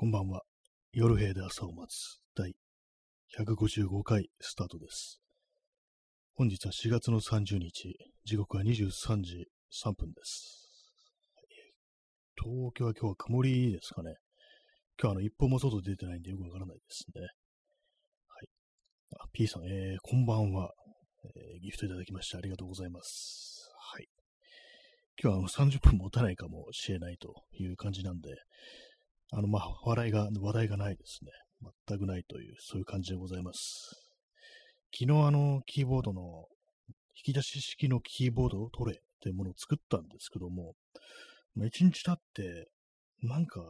こんばんは。夜兵で朝を待つ第155回スタートです。本日は4月の30日、時刻は23時3分です。東京は今日は曇りですかね。今日はあの一歩も外出てないんでよくわからないですね。はい。あ、P さん、えー、こんばんは、えーギフトいただきましてありがとうございます。はい。今日はあの30分持たないかもしれないという感じなんで、あの、まあ、笑いが、話題がないですね。全くないという、そういう感じでございます。昨日、あの、キーボードの、引き出し式のキーボードを取れっていうものを作ったんですけども、まあ、一日経って、なんか、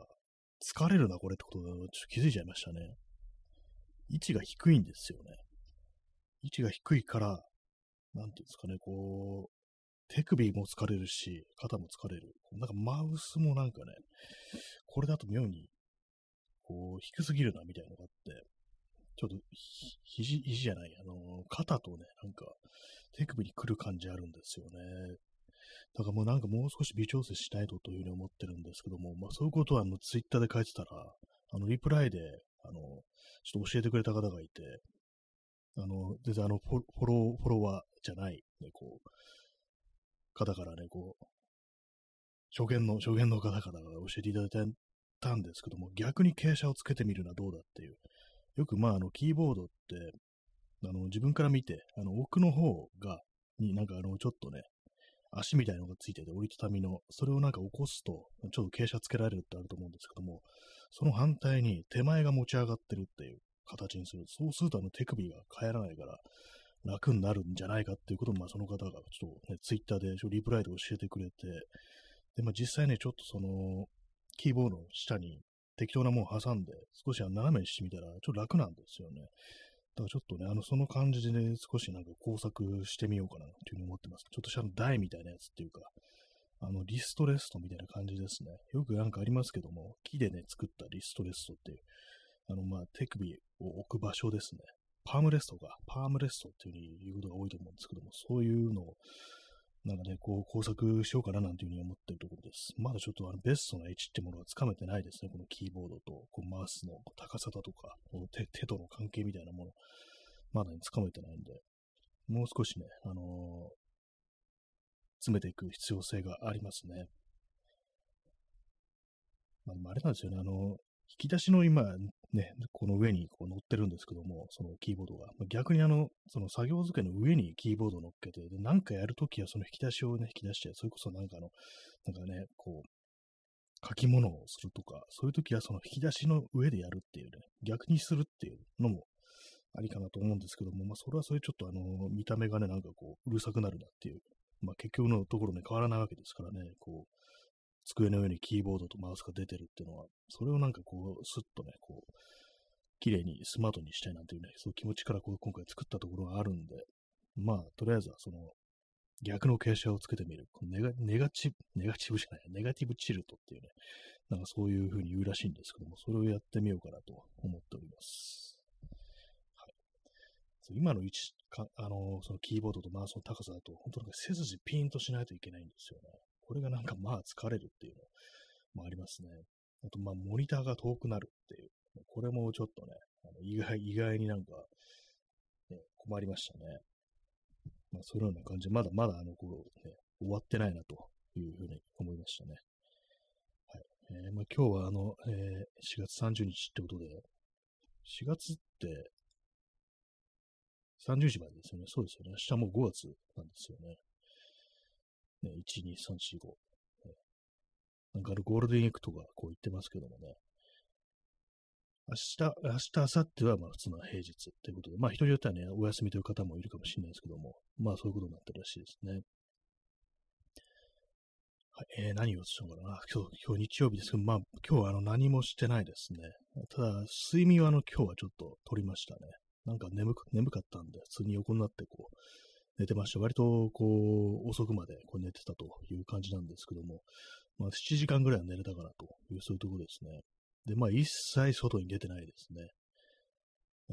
疲れるな、これってことをちょっと気づいちゃいましたね。位置が低いんですよね。位置が低いから、なんていうんですかね、こう、手首も疲れるし、肩も疲れる。なんかマウスもなんかね、これだと妙に、こう、低すぎるな、みたいなのがあって、ちょっと、肘、肘じゃない、あの、肩とね、なんか、手首に来る感じあるんですよね。だからもうなんかもう少し微調整しないとというふうに思ってるんですけども、まあそういうことはあの、ツイッターで書いてたら、あの、リプライで、あの、ちょっと教えてくれた方がいて、あの、全然あの、フォフォロー、フォロワーじゃない、ね、こう、方からね、こう、初見の、初見の方々が教えていただいたんですけども、逆に傾斜をつけてみるのはどうだっていう。よく、まあ、あの、キーボードって、あの、自分から見て、あの、奥の方が、になんかあの、ちょっとね、足みたいなのがついてて、折りたたみの、それをなんか起こすと、ちょっと傾斜つけられるってあると思うんですけども、その反対に手前が持ち上がってるっていう形にする。そうするとあの手首が返らないから、楽になるんじゃないかっていうことを、まあその方がちょっとね、ツイッターでちょリプライで教えてくれて、で、まあ実際ね、ちょっとその、キーボードの下に適当なものを挟んで、少し斜めにしてみたら、ちょっと楽なんですよね。だからちょっとね、あの、その感じでね、少しなんか工作してみようかなというふうに思ってます。ちょっとしたの台みたいなやつっていうか、あの、リストレストみたいな感じですね。よくなんかありますけども、木でね、作ったリストレストっていう、あの、まあ、手首を置く場所ですね。パームレストが、パームレストっていうふうに言うことが多いと思うんですけども、そういうのを、なんかね、こう工作しようかななんていうふうに思ってるところです。まだちょっとあのベストな位置ってものがつかめてないですね。このキーボードとこうマウスの高さだとか、この手手との関係みたいなもの、まだね、つかめてないんで、もう少しね、あのー詰めていく必要性がありますね。まあ、でもあれなんですよね、あの、引き出しの今、ね、この上にこう乗ってるんですけども、そのキーボードが。逆にあの、その作業机の上にキーボードを乗っけて、で、なんかやるときはその引き出しをね、引き出して、それこそなんかあの、なんかね、こう、書き物をするとか、そういうときはその引き出しの上でやるっていうね、逆にするっていうのもありかなと思うんですけども、まあそれはそれちょっとあの、見た目がね、なんかこう、うるさくなるなっていう、まあ結局のところね、変わらないわけですからね、こう、机の上にキーボードとマウスが出てるっていうのは、それをなんかこう、スッとね、こう、綺麗にスマートにしたいなんていうね、そういう気持ちからこう今回作ったところがあるんで、まあ、とりあえずはその、逆の傾斜をつけてみる。ネガネガチブ、ネガチブじゃない、ネガティブチルトっていうね、なんかそういう風に言うらしいんですけども、それをやってみようかなと思っております。はい。今の位置か、あの、そのキーボードとマウスの高さだと、本当なんか背筋ピーンとしないといけないんですよね。これがなんかまあ疲れるっていうのもありますね。あと、まあ、モニターが遠くなるっていう。これもちょっとね、あの意外、意外になんか、ね、困りましたね。まあ、そういうような感じで、まだまだあの頃、ね、終わってないなというふうに思いましたね。はい。えーまあ、今日はあの、えー4月30日ってことで、4月って、30日までですよね。そうですよね。明日もう5月なんですよね。ね、1、2、3、4、5。ねなんかあのゴールデンウィークとかこう言ってますけどもね。明日、明日、明後日はまあ普通の平日ということで、まあ人によってはね、お休みという方もいるかもしれないですけども、まあそういうことになってるらしいですね。はい、えー、何をしようかな。今日、今日日曜日ですけど、まあ今日はあの何もしてないですね。ただ、睡眠はあの今日はちょっと取りましたね。なんか眠く、眠かったんで、普通に横になってこう、寝てました。割とこう、遅くまでこう寝てたという感じなんですけども、まあ7時間ぐらいは寝れたかなという、そういうところですね。で、まあ一切外に出てないですね。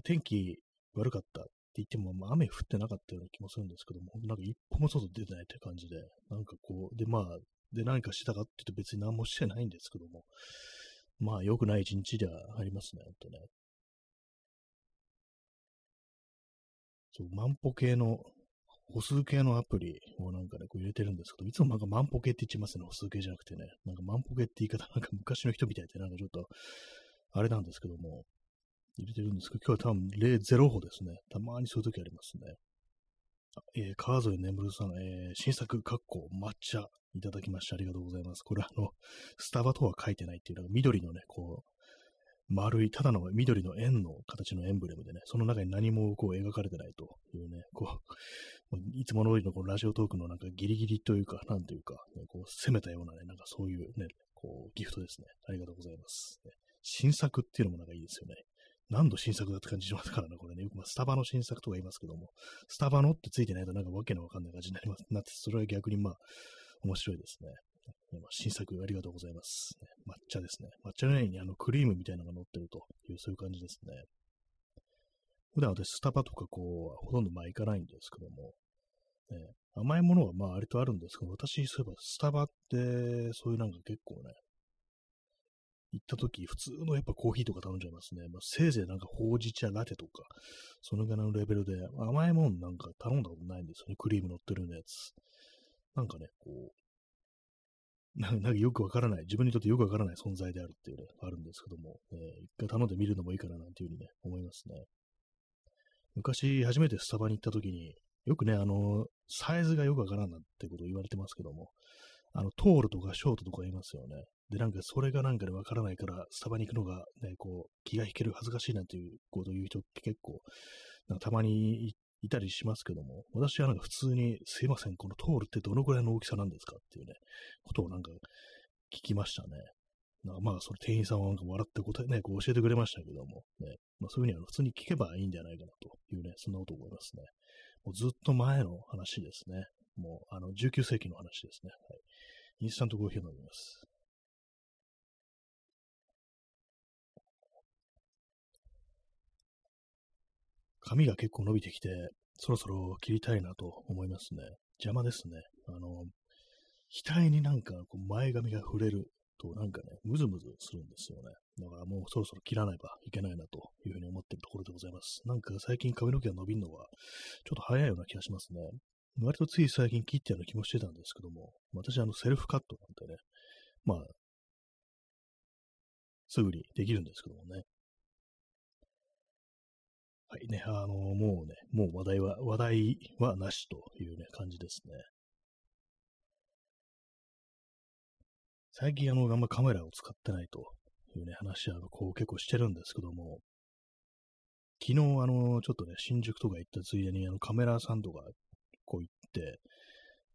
天気悪かったって言っても、まあ、雨降ってなかったような気もするんですけども、なんか一歩も外出てないって感じで、なんかこう、で、まあ、で、何かしてたかって言うと別に何もしてないんですけども、まあ、良くない一日ではありますね、ほんとね。そう、万歩計の、歩数計のアプリをなんかね、こう入れてるんですけど、いつもなんか万歩計って言ってますね、歩数計じゃなくてね。なんか万歩計って言い方、なんか昔の人みたいで、なんかちょっと、あれなんですけども、入れてるんですけど、今日は多分0、歩ですね。たまにそういう時ありますね。えー、川添眠さん、えー、新作、カッコ、抹茶、いただきましてありがとうございます。これあの、スタバとは書いてないっていうのが緑のね、こう、丸い、ただの緑の円の形のエンブレムでね、その中に何もこう描かれてないというね、こう、いつもの通りのこうラジオトークのなんかギリギリというか、なんというか、ね、こう攻めたようなね、なんかそういうね、こうギフトですね。ありがとうございます。ね、新作っていうのもなんかいいですよね。何度新作だって感じしますからね、これね。よくまスタバの新作とか言いますけども、スタバのってついてないとなんかわけのわかんない感じになります。なって、それは逆にまあ、面白いですね。新作ありがとうございます。抹茶ですね。抹茶の上にあのクリームみたいなのが乗ってるという、そういう感じですね。普段私、スタバとかこう、ほとんどまあ行かないんですけども、ね、甘いものはまあ割とあるんですけど、私、そういえばスタバって、そういうなんか結構ね、行った時、普通のやっぱコーヒーとか頼んじゃいますね。まあ、せいぜいなんかほうじ茶ラテとか、そのぐらいのレベルで、甘いもんなんか頼んだことないんですよね。クリーム乗ってるようなやつ。なんかね、こう、な んかよくわからない、自分にとってよくわからない存在であるっていうね、あるんですけども、えー、一回頼んでみるのもいいかななんていうふうにね、思いますね。昔、初めてスタバに行った時に、よくね、あの、サイズがよくわからんなってことを言われてますけども、あの、トールとかショートとか言いますよね。で、なんかそれがなんかでわからないから、スタバに行くのがね、こう、気が引ける、恥ずかしいなんていうことを言う人って結構、なんかたまにいたりしますけども、私はなんか普通に、すいません、このトールってどのくらいの大きさなんですかっていうね、ことをなんか聞きましたね。なんかまあ、それ店員さんはなんか笑って答えね、こう教えてくれましたけども、ね、まあそういうふうに普通に聞けばいいんじゃないかなというね、そんなこと思いますね。もうずっと前の話ですね。もう、あの、19世紀の話ですね。はい。インスタントコーヒー飲みます。髪が結構伸びてきて、そろそろ切りたいなと思いますね。邪魔ですね。あの、額になんかこう前髪が触れるとなんかね、ムズムズするんですよね。だからもうそろそろ切らないばいけないなというふうに思っているところでございます。なんか最近髪の毛が伸びるのはちょっと早いような気がしますね。割とつい最近切ったような気もしてたんですけども、私あのセルフカットなんてね、まあ、すぐにできるんですけどもね。はいね、あの、もうね、もう話題は、話題はなしというね、感じですね。最近あの、あんまカメラを使ってないというね、話はこう結構してるんですけども、昨日あの、ちょっとね、新宿とか行ったついでにあのカメラさんとかこう行って、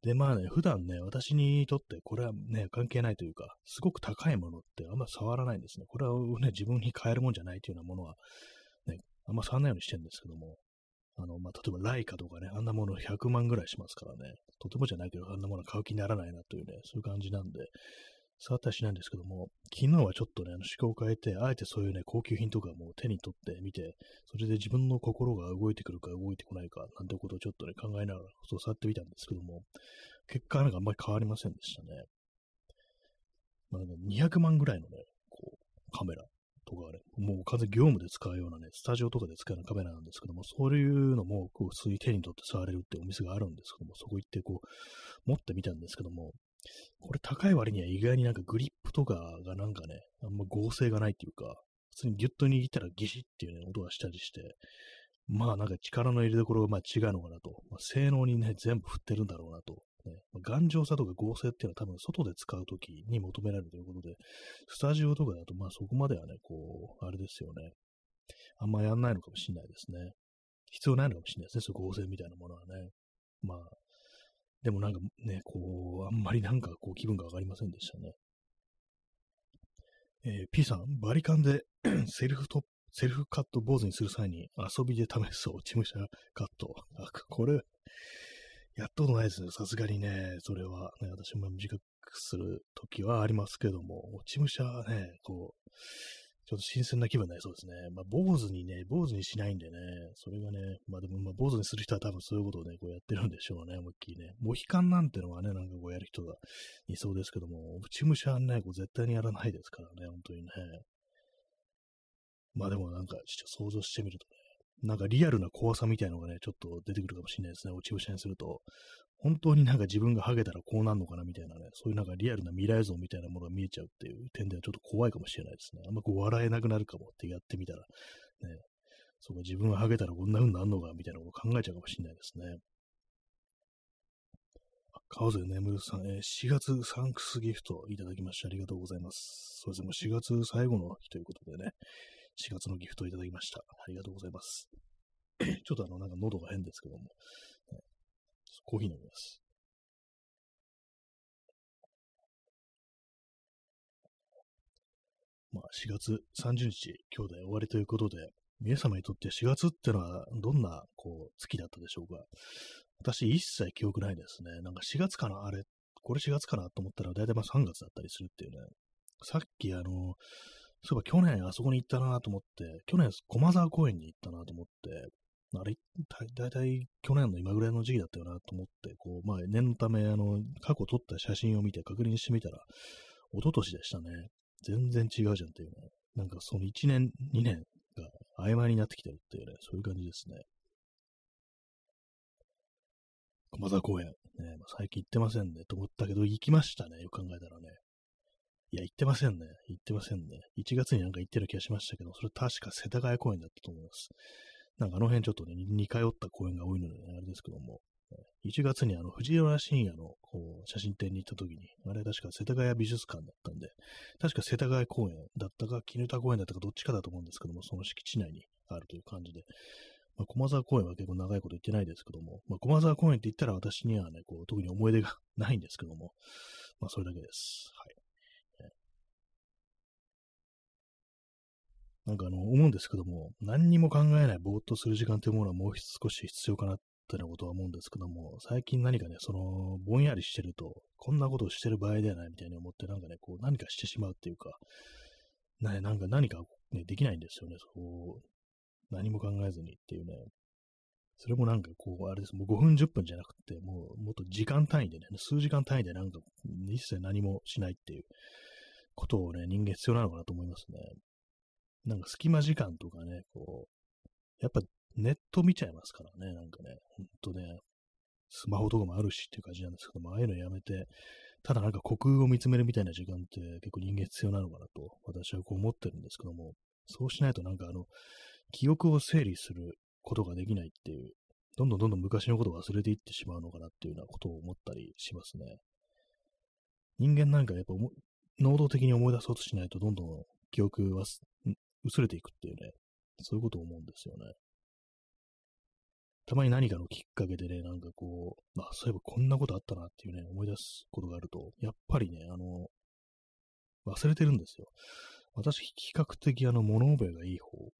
で、まあね、普段ね、私にとってこれはね、関係ないというか、すごく高いものってあんま触らないんですね。これはね、自分に買えるもんじゃないというようなものは、ねあんま触んないようにしてるんですけども、あの、まあ、例えばライカとかね、あんなもの100万ぐらいしますからね、とてもじゃないけど、あんなもの買う気にならないなというね、そういう感じなんで、触ったりしないんですけども、昨日はちょっとね、あの思考を変えて、あえてそういうね、高級品とかも手に取ってみて、それで自分の心が動いてくるか動いてこないか、なんてことをちょっとね、考えながら、そう触ってみたんですけども、結果なんかあんまり変わりませんでしたね。まあ、200万ぐらいのね、こう、カメラとかね、もう完全業務で使うようなね、スタジオとかで使うようなカメラなんですけども、そういうのもこう普通に手に取って触れるってお店があるんですけども、そこ行ってこう、持ってみたんですけども、これ高い割には意外になんかグリップとかがなんかね、あんま合成がないっていうか、普通にギュッと握ったらギシッっていうね、音がしたりして、まあなんか力の入れどころがまあ違うのかなと、まあ、性能にね、全部振ってるんだろうなとね、まあ頑丈さとか合成っていうのは多分外で使うときに求められるということで、スタジオとかだとまあそこまではね、こう、あれですよね。あんまやんないのかもしれないですね。必要ないのかもしれないですね、そう合成みたいなものはね。まあ、でもなんかね、こう、あんまりなんかこう気分が上がりませんでしたね。えー、P さん、バリカンで セルフトセルフカット坊主にする際に遊びで試す落ち武者カット。あ、これ、やったことないですね。さすがにね、それは、ね、私も短くするときはありますけども、落ち武者ね、こう、ちょっと新鮮な気分になりそうですね。まあ、坊主にね、坊主にしないんでね、それがね、まあでも、まあ、坊主にする人は多分そういうことをね、こうやってるんでしょうね、思いっきりね。モヒカンなんてのはね、なんかこうやる人がいそうですけども、内武者はね、こう絶対にやらないですからね、本当にね。まあでもなんか、ちょっと想像してみるとね、なんかリアルな怖さみたいのがね、ちょっと出てくるかもしれないですね、落ち武者にすると。本当になんか自分がハゲたらこうなるのかなみたいなね、そういうなんかリアルな未来像みたいなものが見えちゃうっていう点ではちょっと怖いかもしれないですね。あんまこう笑えなくなるかもってやってみたら、ね、そうか自分がハゲたらこんな風になるのかみたいなことを考えちゃうかもしれないですね。川添眠さん、えー、4月サンクスギフトいただきましてありがとうございます。そうですね、もう4月最後の日ということでね、4月のギフトいただきました。ありがとうございます。ちょっとあの、なんか喉が変ですけども、コーヒー飲みます。まあ、4月30日、今日で終わりということで、皆様にとって4月ってのはどんな、こう、月だったでしょうか？私、一切記憶ないですね。なんか4月かなあれ、これ4月かなと思ったら、だいたいまあ3月だったりするっていうね。さっき、あの、そういえば去年あそこに行ったなと思って、去年駒沢公園に行ったなと思って、あれ、だいたい去年の今ぐらいの時期だったよなと思って、こう、まあ念のため、あの、過去撮った写真を見て確認してみたら、一昨年でしたね。全然違うじゃんっていうね。なんかその1年、2年が曖昧になってきてるっていうね、そういう感じですね。駒沢公園。ね、まあ、最近行ってませんね。と思ったけど、行きましたね。よく考えたらね。いや、行ってませんね。行ってませんね。1月になんか行ってる気がしましたけど、それ確か世田谷公園だったと思います。なんかあの辺ちょっとね、似通った公園が多いので、ね、あれですけども、1月にあの藤原信也のこう写真展に行った時に、あれ確か世田谷美術館だったんで、確か世田谷公園だったか、絹田公園だったかどっちかだと思うんですけども、その敷地内にあるという感じで、まあ、駒沢公園は結構長いこと行ってないですけども、まあ、駒沢公園って言ったら私にはね、こう特に思い出がないんですけども、まあそれだけです。はい。なんかあの、思うんですけども、何にも考えないぼーっとする時間というものはもう少し必要かなってなことは思うんですけども、最近何かね、その、ぼんやりしてると、こんなことをしてる場合ではないみたいに思って、なんかね、こう、何かしてしまうっていうか、ね、なんか何か、ね、できないんですよね、そう、何も考えずにっていうね。それもなんかこう、あれです、もう5分10分じゃなくて、もうもっと時間単位でね、数時間単位でなんか一切何もしないっていうことをね、人間必要なのかなと思いますね。なんか隙間時間とかね、こう、やっぱネット見ちゃいますからね、なんかね、ほんとね、スマホとかもあるしっていう感じなんですけども、ああいうのやめて、ただなんか虚空を見つめるみたいな時間って結構人間必要なのかなと、私はこう思ってるんですけども、そうしないとなんかあの、記憶を整理することができないっていう、どんどんどんどん昔のことを忘れていってしまうのかなっていうようなことを思ったりしますね。人間なんかやっぱ能動的に思い出そうとしないとどんどん記憶は薄れていくっていうね、そういうことを思うんですよね。たまに何かのきっかけでね、なんかこう、まあ、そういえばこんなことあったなっていうね、思い出すことがあると、やっぱりね、あの、忘れてるんですよ。私、比較的あの、物覚えがいい方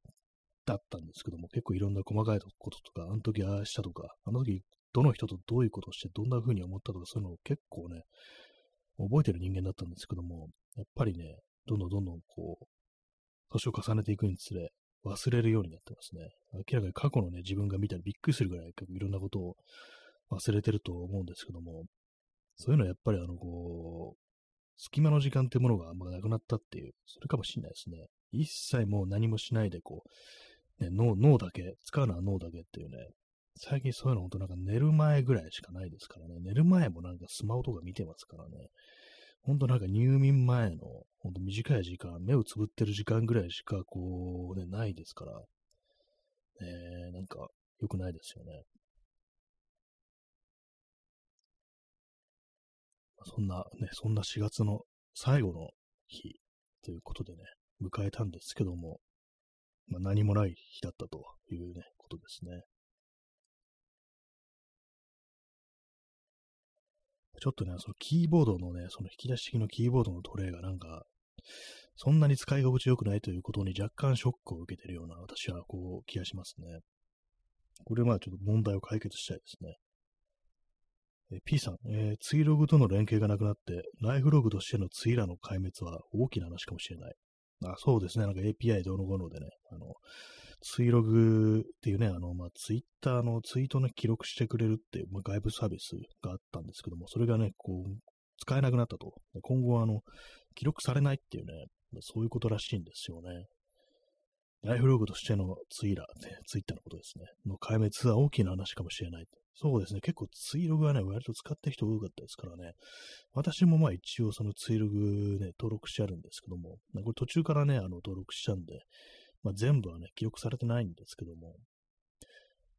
だったんですけども、結構いろんな細かいこととか、あの時ああしたとか、あの時どの人とどういうことをしてどんな風に思ったとか、そういうのを結構ね、覚えてる人間だったんですけども、やっぱりね、どんどんどんどんこう、年を重ねていくにつれ、忘れるようになってますね。明らかに過去のね、自分が見たらびっくりするぐらいいろんなことを忘れてると思うんですけども、そういうのはやっぱりあの、こう、隙間の時間ってものがあんまなくなったっていう、それかもしれないですね。一切もう何もしないで、こう、ね、脳、脳だけ、使うのは脳だけっていうね、最近そういうの本当なんか寝る前ぐらいしかないですからね、寝る前もなんかスマホとか見てますからね、ほんとなんか入眠前の、ほんと短い時間、目をつぶってる時間ぐらいしか、こう、ね、ないですから、えー、なんか、良くないですよね。そんな、ね、そんな4月の最後の日ということでね、迎えたんですけども、まあ、何もない日だったというね、ことですね。ちょっとね、そのキーボードのね、その引き出し式のキーボードのトレイがなんか、そんなに使い心地良くないということに若干ショックを受けてるような、私はこう気がしますね。これまあちょっと問題を解決したいですね。え P さん、えー、ツイログとの連携がなくなって、ライフログとしてのツイラの壊滅は大きな話かもしれない。あ、そうですね。なんか API どうのこうのでね、あの、ツイログっていうね、あの、まあ、ツイッターのツイートの記録してくれるっていう、まあ、外部サービスがあったんですけども、それがね、こう、使えなくなったと。今後は、あの、記録されないっていうね、そういうことらしいんですよね。ライフログとしてのツイラー、ね、ツイッターのことですね。の壊滅は大きな話かもしれない。そうですね。結構ツイログはね、割と使ってる人多かったですからね。私もまあ一応そのツイログね、登録してあるんですけども、これ途中からね、あの登録したんで、まあ全部はね、記録されてないんですけども、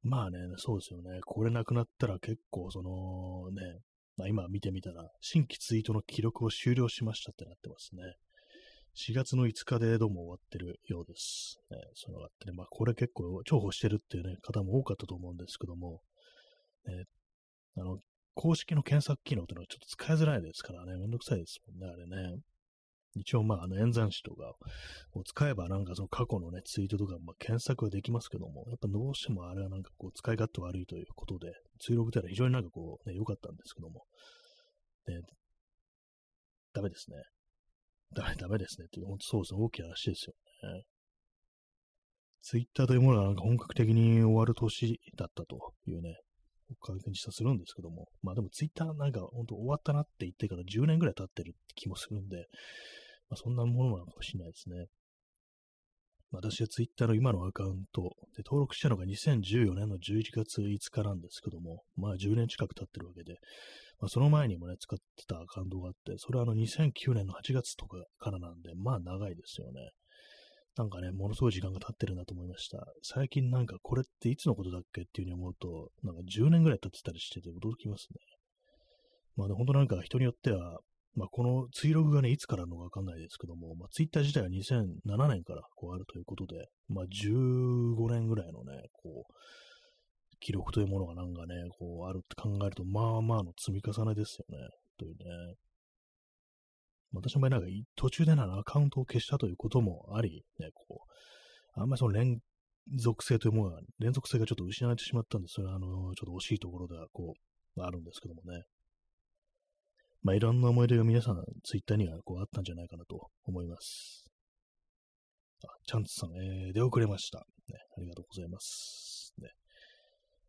まあね、そうですよね。これなくなったら結構そのね、まあ、今見てみたら、新規ツイートの記録を終了しましたってなってますね。4月の5日でどうも終わってるようです。ね、そのあってね、まあこれ結構重宝してるっていうね、方も多かったと思うんですけども、ね、あの、公式の検索機能っていうのはちょっと使いづらいですからね、めんどくさいですもんね、あれね。一応まあ、あの、演算子とかを使えばなんかその過去のね、ツイートとか、まあ、検索はできますけども、やっぱどうしてもあれはなんかこう、使い勝手悪いということで、ツイログってのは非常になんかこう、ね、良かったんですけども、ね、ダメですね。ダメ、ダメですね。っていう、本当そうですね、大きな話ですよね。ツイッターというものがなんか本格的に終わる年だったというね、確認したするんですけども、まあでもツイッターなんか本当終わったなって言ってから10年ぐらい経ってるって気もするんで、まあ、そんなものなのかもしれないですね。私はツイッターの今のアカウントで登録したのが2014年の11月5日なんですけども、まあ10年近く経ってるわけで、まあ、その前にもね、使ってたアカウントがあって、それはあの2009年の8月とかからなんで、まあ長いですよね。なんかね、ものすごい時間が経ってるなと思いました。最近なんかこれっていつのことだっけっていうふうに思うと、なんか10年ぐらい経ってたりしてて驚きますね。まあね、本当なんか人によっては、まあこのツイログがね、いつからのかわかんないですけども、まあツイッター自体は2007年からこうあるということで、まあ15年ぐらいのね、こう、記録というものがなんかね、こうあるって考えると、まあまあの積み重ねですよね。というね。私の場合なんか途中でならアカウントを消したということもあり、ね、こう、あんまりその連続性というものが、連続性がちょっと失われてしまったんで、それはあの、ちょっと惜しいところでは、こう、あるんですけどもね。まあ、いろんな思い出が皆さん、ツイッターにはこうあったんじゃないかなと思います。あ、チャンツさん、えー、出遅れました。ね、ありがとうございます。ね。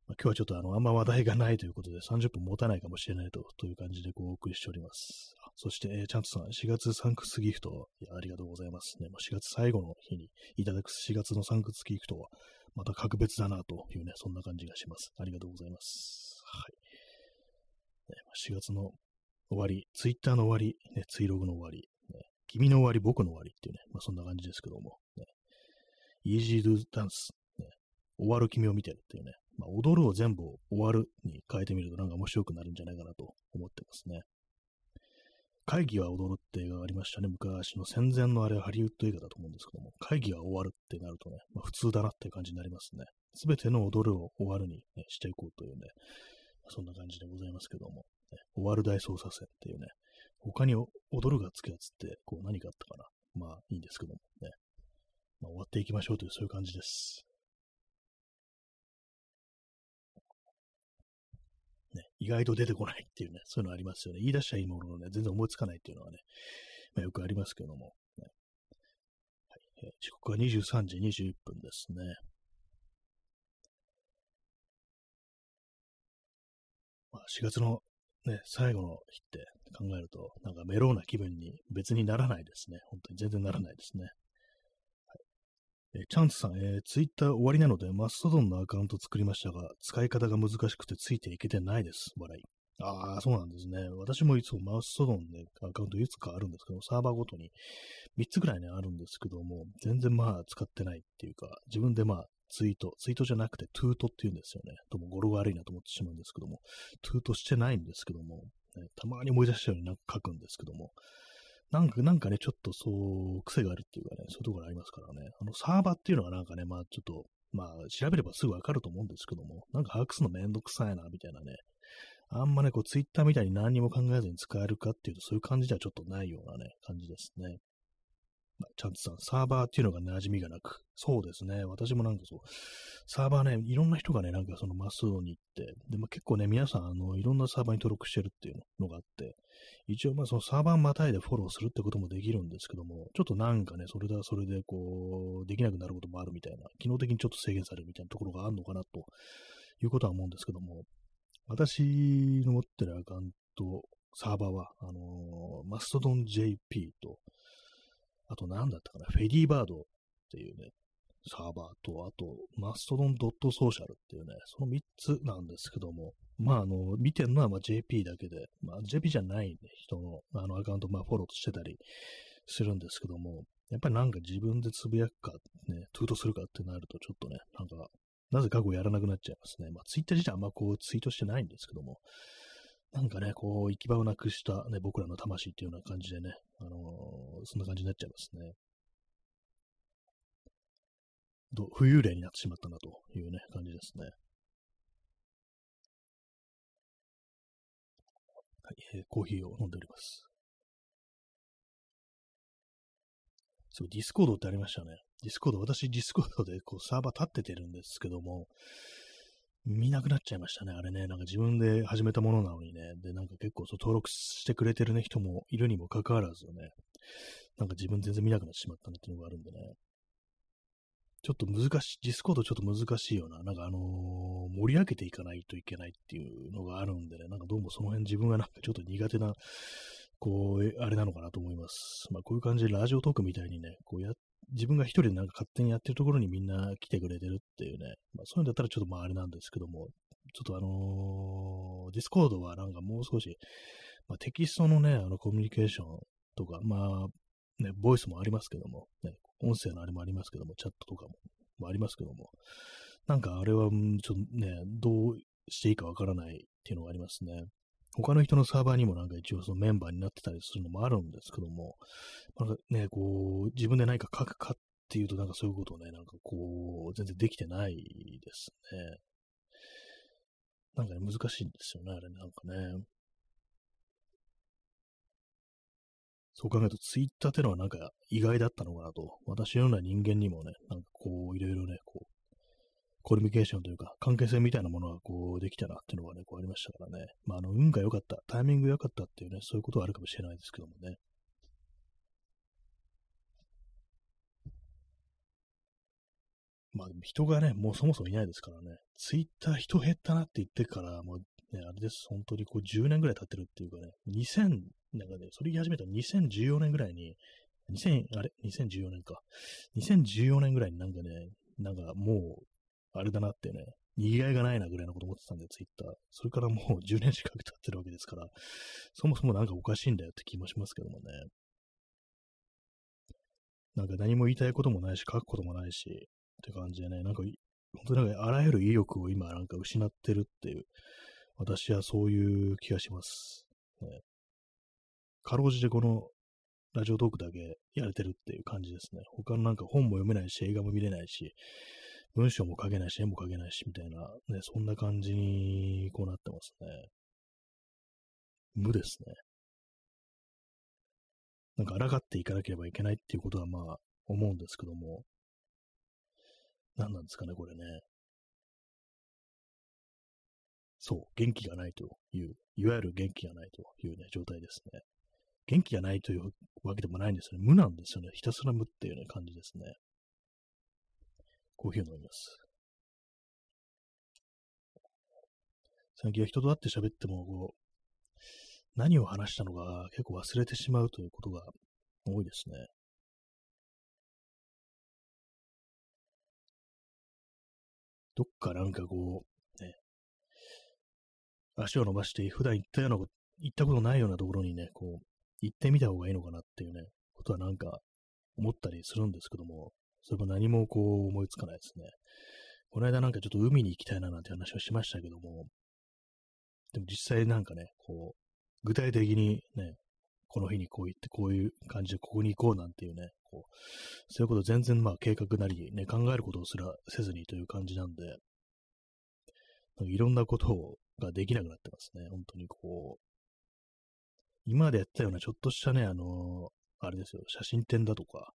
まあ、今日はちょっとあの、あんま話題がないということで30分持たないかもしれないとという感じでこうお送りしております。そして、えー、ちゃんとさん、4月サンクスギフト、いやありがとうございますね。まあ、4月最後の日にいただく4月のサンクスギフトは、また格別だなというね、そんな感じがします。ありがとうございます。はい。ね、4月の終わり、ツイッターの終わり、ね、ツイログの終わり、ね、君の終わり、僕の終わりっていうね、まあ、そんな感じですけども、ね、Easy Do Dance、ね、終わる君を見てるっていうね、まあ、踊るを全部終わるに変えてみるとなんか面白くなるんじゃないかなと思ってますね。会議は踊るって映画がありましたね。昔の戦前のあれハリウッド映画だと思うんですけども、会議は終わるってなるとね、まあ、普通だなって感じになりますね。すべての踊るを終わるに、ね、していこうというね、ま、そんな感じでございますけども、ね、終わる大捜査線っていうね、他に踊るがつくやつって、こう何かあったかな。まあいいんですけどもね。まあ、終わっていきましょうというそういう感じです。ね、意外と出てこないっていうね、そういうのありますよね。言い出しちゃいいもののね、全然思いつかないっていうのはね、まあ、よくありますけども、ねはいえー、時刻は23時21分ですね。まあ、4月のね、最後の日って考えると、なんかメローな気分に別にならないですね。本当に全然ならないですね。はいえチャンスさん、えー、ツイッター終わりなので、マストドンのアカウント作りましたが、使い方が難しくてついていけてないです。笑い。ああ、そうなんですね。私もいつもマウストドンでアカウントいつかあるんですけど、サーバーごとに3つくらいね、あるんですけども、全然まあ使ってないっていうか、自分でまあツイート、ツイートじゃなくてトゥートって言うんですよね。とも語呂悪いなと思ってしまうんですけども、トゥートしてないんですけども、ね、たまに思い出したようになんか書くんですけども、なんか、なんかね、ちょっとそう、癖があるっていうかね、そういうところありますからね。あの、サーバーっていうのはなんかね、まあちょっと、まあ調べればすぐわかると思うんですけども、なんか把握するのめんどくさいな、みたいなね。あんまね、こう、ツイッターみたいに何にも考えずに使えるかっていうと、そういう感じではちょっとないようなね、感じですね。ちゃんとさん、サーバーっていうのが馴染みがなく、そうですね、私もなんかそう、サーバーね、いろんな人がね、なんかそのマスドに行って、で、まあ、結構ね、皆さん、あの、いろんなサーバーに登録してるっていうのがあって、一応まあそのサーバーまたいでフォローするってこともできるんですけども、ちょっとなんかね、それではそれでこう、できなくなることもあるみたいな、機能的にちょっと制限されるみたいなところがあるのかなと。いうことは思うんですけども、私の持ってるアカウント、サーバーは、あのー、マストドン JP と、あと何だったかな、フェディーバードっていうね、サーバーと、あと、マストドンドットソーシャルっていうね、その3つなんですけども、まあ、あの、見てるのはま JP だけで、まあ、JP じゃない、ね、人のあのアカウント、まあ、フォローしてたりするんですけども、やっぱりなんか自分でつぶやくか、ね、トゥートするかってなると、ちょっとね、なんか、なぜかこうやらなくなっちゃいますね。まあ、ツイッター自体あんまこうツイートしてないんですけども、なんかね、こう、行き場をなくしたね、僕らの魂っていうような感じでね、そんな感じになっちゃいますね。と、浮遊霊になってしまったなというね、感じですね。はい、えー、コーヒーを飲んでおります。そう、ディスコードってありましたね。ディスコード、私ディスコードでこうサーバー立っててるんですけども、見なくなっちゃいましたね。あれね、なんか自分で始めたものなのにね。で、なんか結構そう登録してくれてるね、人もいるにもかかわらずね、なんか自分全然見なくなってしまったなっていうのがあるんでね。ちょっと難しい、ディスコードちょっと難しいよな、なんかあのー、盛り上げていかないといけないっていうのがあるんでね、なんかどうもその辺自分がなんかちょっと苦手な、こう、あれなのかなと思います。まあこういう感じでラジオトークみたいにね、こうや、自分が一人でなんか勝手にやってるところにみんな来てくれてるっていうね、まあそういうんだったらちょっとまああれなんですけども、ちょっとあのー、ディスコードはなんかもう少し、まあテキストのね、あのコミュニケーションとか、まあね、ボイスもありますけども、ね、音声のあれもありますけども、チャットとかももありますけども、なんかあれは、ちょっとね、どうしていいかわからないっていうのがありますね。他の人のサーバーにもなんか一応そのメンバーになってたりするのもあるんですけども、なんかね、こう、自分で何か書くかっていうとなんかそういうことをね、なんかこう、全然できてないですね。なんかね、難しいんですよね、あれなんかね。そう考えると、ツイッターってのはなんか意外だったのかなと。私のような人間にもね、なんかこう、いろいろね、こう、コミュニケーションというか、関係性みたいなものがこう、できたなっていうのがね、こうありましたからね。まあ、あの、運が良かった、タイミング良かったっていうね、そういうことはあるかもしれないですけどもね。まあ、人がね、もうそもそもいないですからね。ツイッター人減ったなって言ってから、もうね、あれです。本当にこう10年ぐらい経ってるっていうかね、2000、なんかね、それ言い始めた2014年ぐらいに、2000、あれ ?2014 年か。2014年ぐらいになんかね、なんかもう、あれだなってね、賑わいがないなぐらいのこと思ってたんで、ツイッター。それからもう 10年近く経ってるわけですから、そもそもなんかおかしいんだよって気もしますけどもね。なんか何も言いたいこともないし、書くこともないし、って感じでね、なんか、本当になんかあらゆる意欲を今なんか失ってるっていう、私はそういう気がします。ね、かろうじてこのラジオトークだけやれてるっていう感じですね。他のなんか本も読めないし、映画も見れないし、文章も書けないし、絵も書けないし、みたいな、ね、そんな感じにこうなってますね。無ですね。なんか抗っていかなければいけないっていうことはまあ思うんですけども、何なんですかね、これね。そう、元気がないという、いわゆる元気がないというね、状態ですね。元気がないというわけでもないんですよね。無なんですよね。ひたすら無っていうね、感じですね。コーヒーを飲みます。最近は人と会って喋っても、こう、何を話したのか結構忘れてしまうということが多いですね。どっかなんかこう、足を伸ばして普段行ったような、行ったことないようなところにね、こう、行ってみた方がいいのかなっていうね、ことはなんか思ったりするんですけども、それも何もこう思いつかないですね。この間なんかちょっと海に行きたいななんて話をしましたけども、でも実際なんかね、こう、具体的にね、この日にこう行って、こういう感じでここに行こうなんていうね、こう、そういうこと全然まあ計画なりね、考えることをすらせずにという感じなんで、いろんなことができなくなってますね。本当にこう、今までやったようなちょっとしたね、あの、あれですよ、写真展だとか、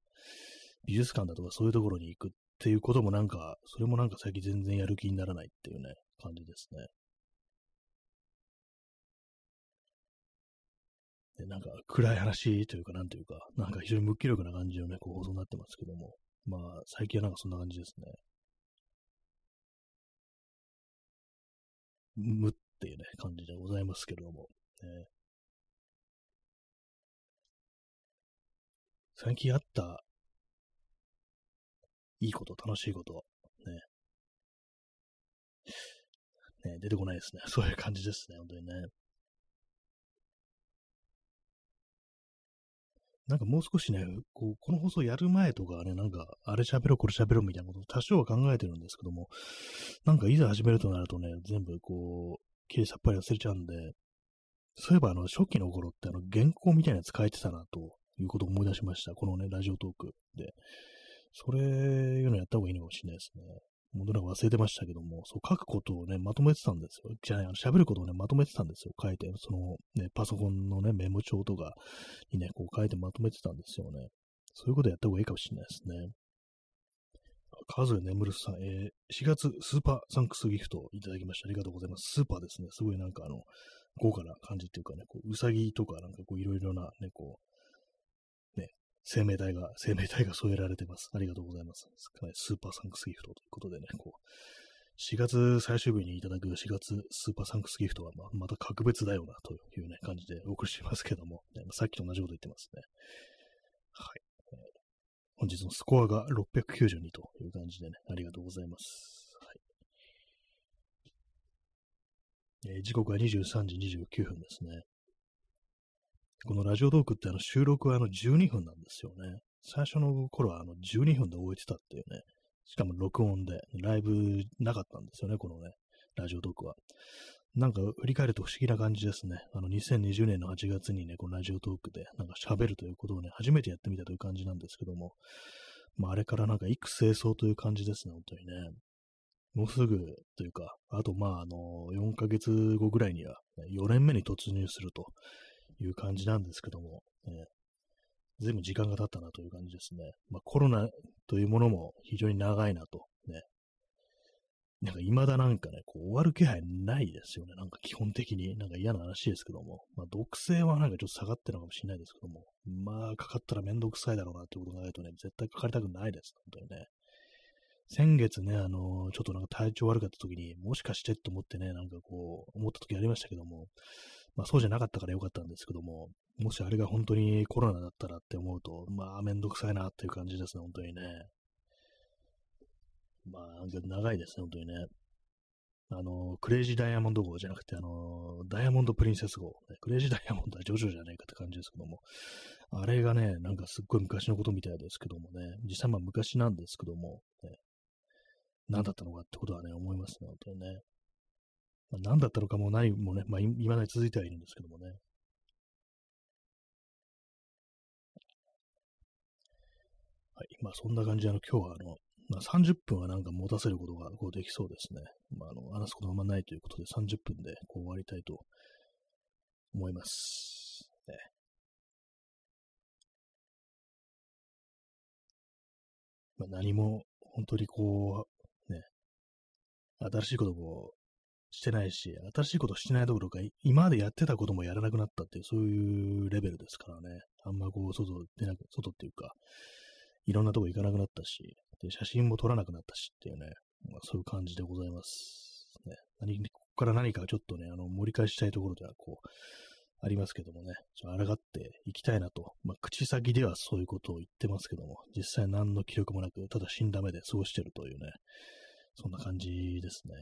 美術館だとかそういうところに行くっていうこともなんか、それもなんか最近全然やる気にならないっていうね、感じですね。で、なんか暗い話というか、なんというか、なんか非常に無気力な感じのね、こう放送になってますけども、まあ、最近はなんかそんな感じですね。無っていうね、感じでございますけども、ね、最近あったいいこと、楽しいこと、ね。ね、出てこないですね。そういう感じですね、本当にね。なんかもう少しね、こう、この放送やる前とかね、なんか、あれ喋ろう、これ喋ろうみたいなこと多少は考えてるんですけども、なんかいざ始めるとなるとね、全部こう、きれいさっぱり忘れちゃうんで、そういえばあの、初期の頃ってあの、原稿みたいなやつ書いてたな、ということを思い出しました。このね、ラジオトークで。それ、いうのやった方がいいのかもしれないですね。もうなんか忘れてましたけども、そう書くことをね、まとめてたんですよ。じゃあ、喋ることをね、まとめてたんですよ。書いて、そのね、パソコンのね、メモ帳とかにね、こう書いてまとめてたんですよね。そういうことやった方がいいかもしれないですね。数え眠るさん、えー、4月スーパーサンクスギフトいただきました。ありがとうございます。スーパーですね。すごいなんかあの、豪華な感じっていうかね、こう、うさぎとかなんかこう、いろいろなね、こう、生命体が、生命体が添えられてます。ありがとうございます。スーパーサンクスギフトということでね、こう、4月最終日にいただく4月スーパーサンクスギフトはままた格別だよなというね、感じでお送りしますけども、ね、さっきと同じこと言ってますね。はい。本日のスコアが692という感じでね、ありがとうございます。はいえー、時刻は23時29分ですね。このラジオトークってあの収録はあの12分なんですよね。最初の頃はあの12分で終えてたっていうね。しかも録音で、ライブなかったんですよね、このね、ラジオトークは。なんか振り返ると不思議な感じですね。あの2020年の8月にね、このラジオトークでなんか喋るということをね、初めてやってみたという感じなんですけども、まああれからなんか幾清掃という感じですね、本当にね。もうすぐというか、あとまああの、4ヶ月後ぐらいには、ね、4年目に突入するという感じなんですけども、ね、随分時間が経ったなという感じですね。まあ、コロナというものも非常に長いなと、ね。なんか未だなんかね、こう終わる気配ないですよね。なんか基本的に。なんか嫌な話ですけども。まあ、毒性はなんかちょっと下がってるのかもしれないですけども。まあ、かかったらめんどくさいだろうなってこと考えるとね、絶対かかりたくないです。本当にね。先月ね、あのー、ちょっとなんか体調悪かった時に、もしかしてと思ってね、なんかこう、思った時ありましたけども、まあそうじゃなかったからよかったんですけども、もしあれが本当にコロナだったらって思うと、まあめんどくさいなっていう感じですね、本当にね。まあ長いですね、本当にね。あの、クレイジーダイヤモンド号じゃなくて、あの、ダイヤモンドプリンセス号、クレイジーダイヤモンドはジョジョじゃないかって感じですけども、あれがね、なんかすっごい昔のことみたいですけどもね、実際まあ昔なんですけども、ね、何だったのかってことはね、思いますね、本当にね。まあ、何だったのかも何もね、まあ、未だに続いてはいるんですけどもね。はい。まあ、そんな感じで、あの、今日は、あの、まあ、30分はなんか持たせることがこうできそうですね。まあ、あの、話すことあんまないということで、30分でこう終わりたいと思います。ね。まあ、何も、本当にこう、ね、新しいことをしてないし、新しいことしてないどころか、今までやってたこともやらなくなったっていう、そういうレベルですからね。あんまこう、外出なく、外っていうか、いろんなとこ行かなくなったし、で、写真も撮らなくなったしっていうね、まあ、そういう感じでございます。ね。何、ここから何かちょっとね、あの、盛り返したいところでは、こう、ありますけどもね、ちょっと抗っていきたいなと。まあ、口先ではそういうことを言ってますけども、実際何の記録もなく、ただ死んだ目で過ごしてるというね、そんな感じですね。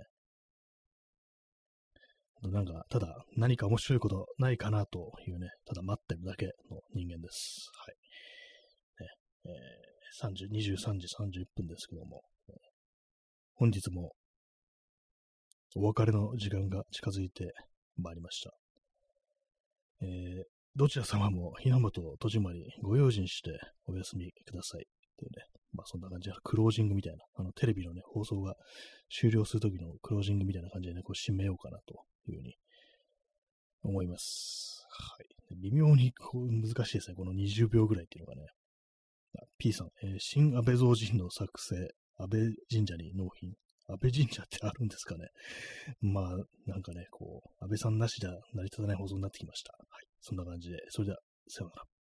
なんか、ただ何か面白いことないかなというね、ただ待ってるだけの人間です。はい。ねえー、30 23時31分ですけども、本日もお別れの時間が近づいてまいりました。えー、どちら様も日の本戸締まりご用心してお休みください。というね、まあそんな感じで、クロージングみたいな、あのテレビのね、放送が終了するときのクロージングみたいな感じでね、こう締めようかなというふうに思います。はい。微妙にこう難しいですね。この20秒ぐらいっていうのがね。P さん、えー、新安倍増神の作成、安倍神社に納品。安倍神社ってあるんですかね。まあ、なんかね、こう、安倍さんなしじゃ成り立たない放送になってきました。はい。そんな感じで、それでは、さようなら。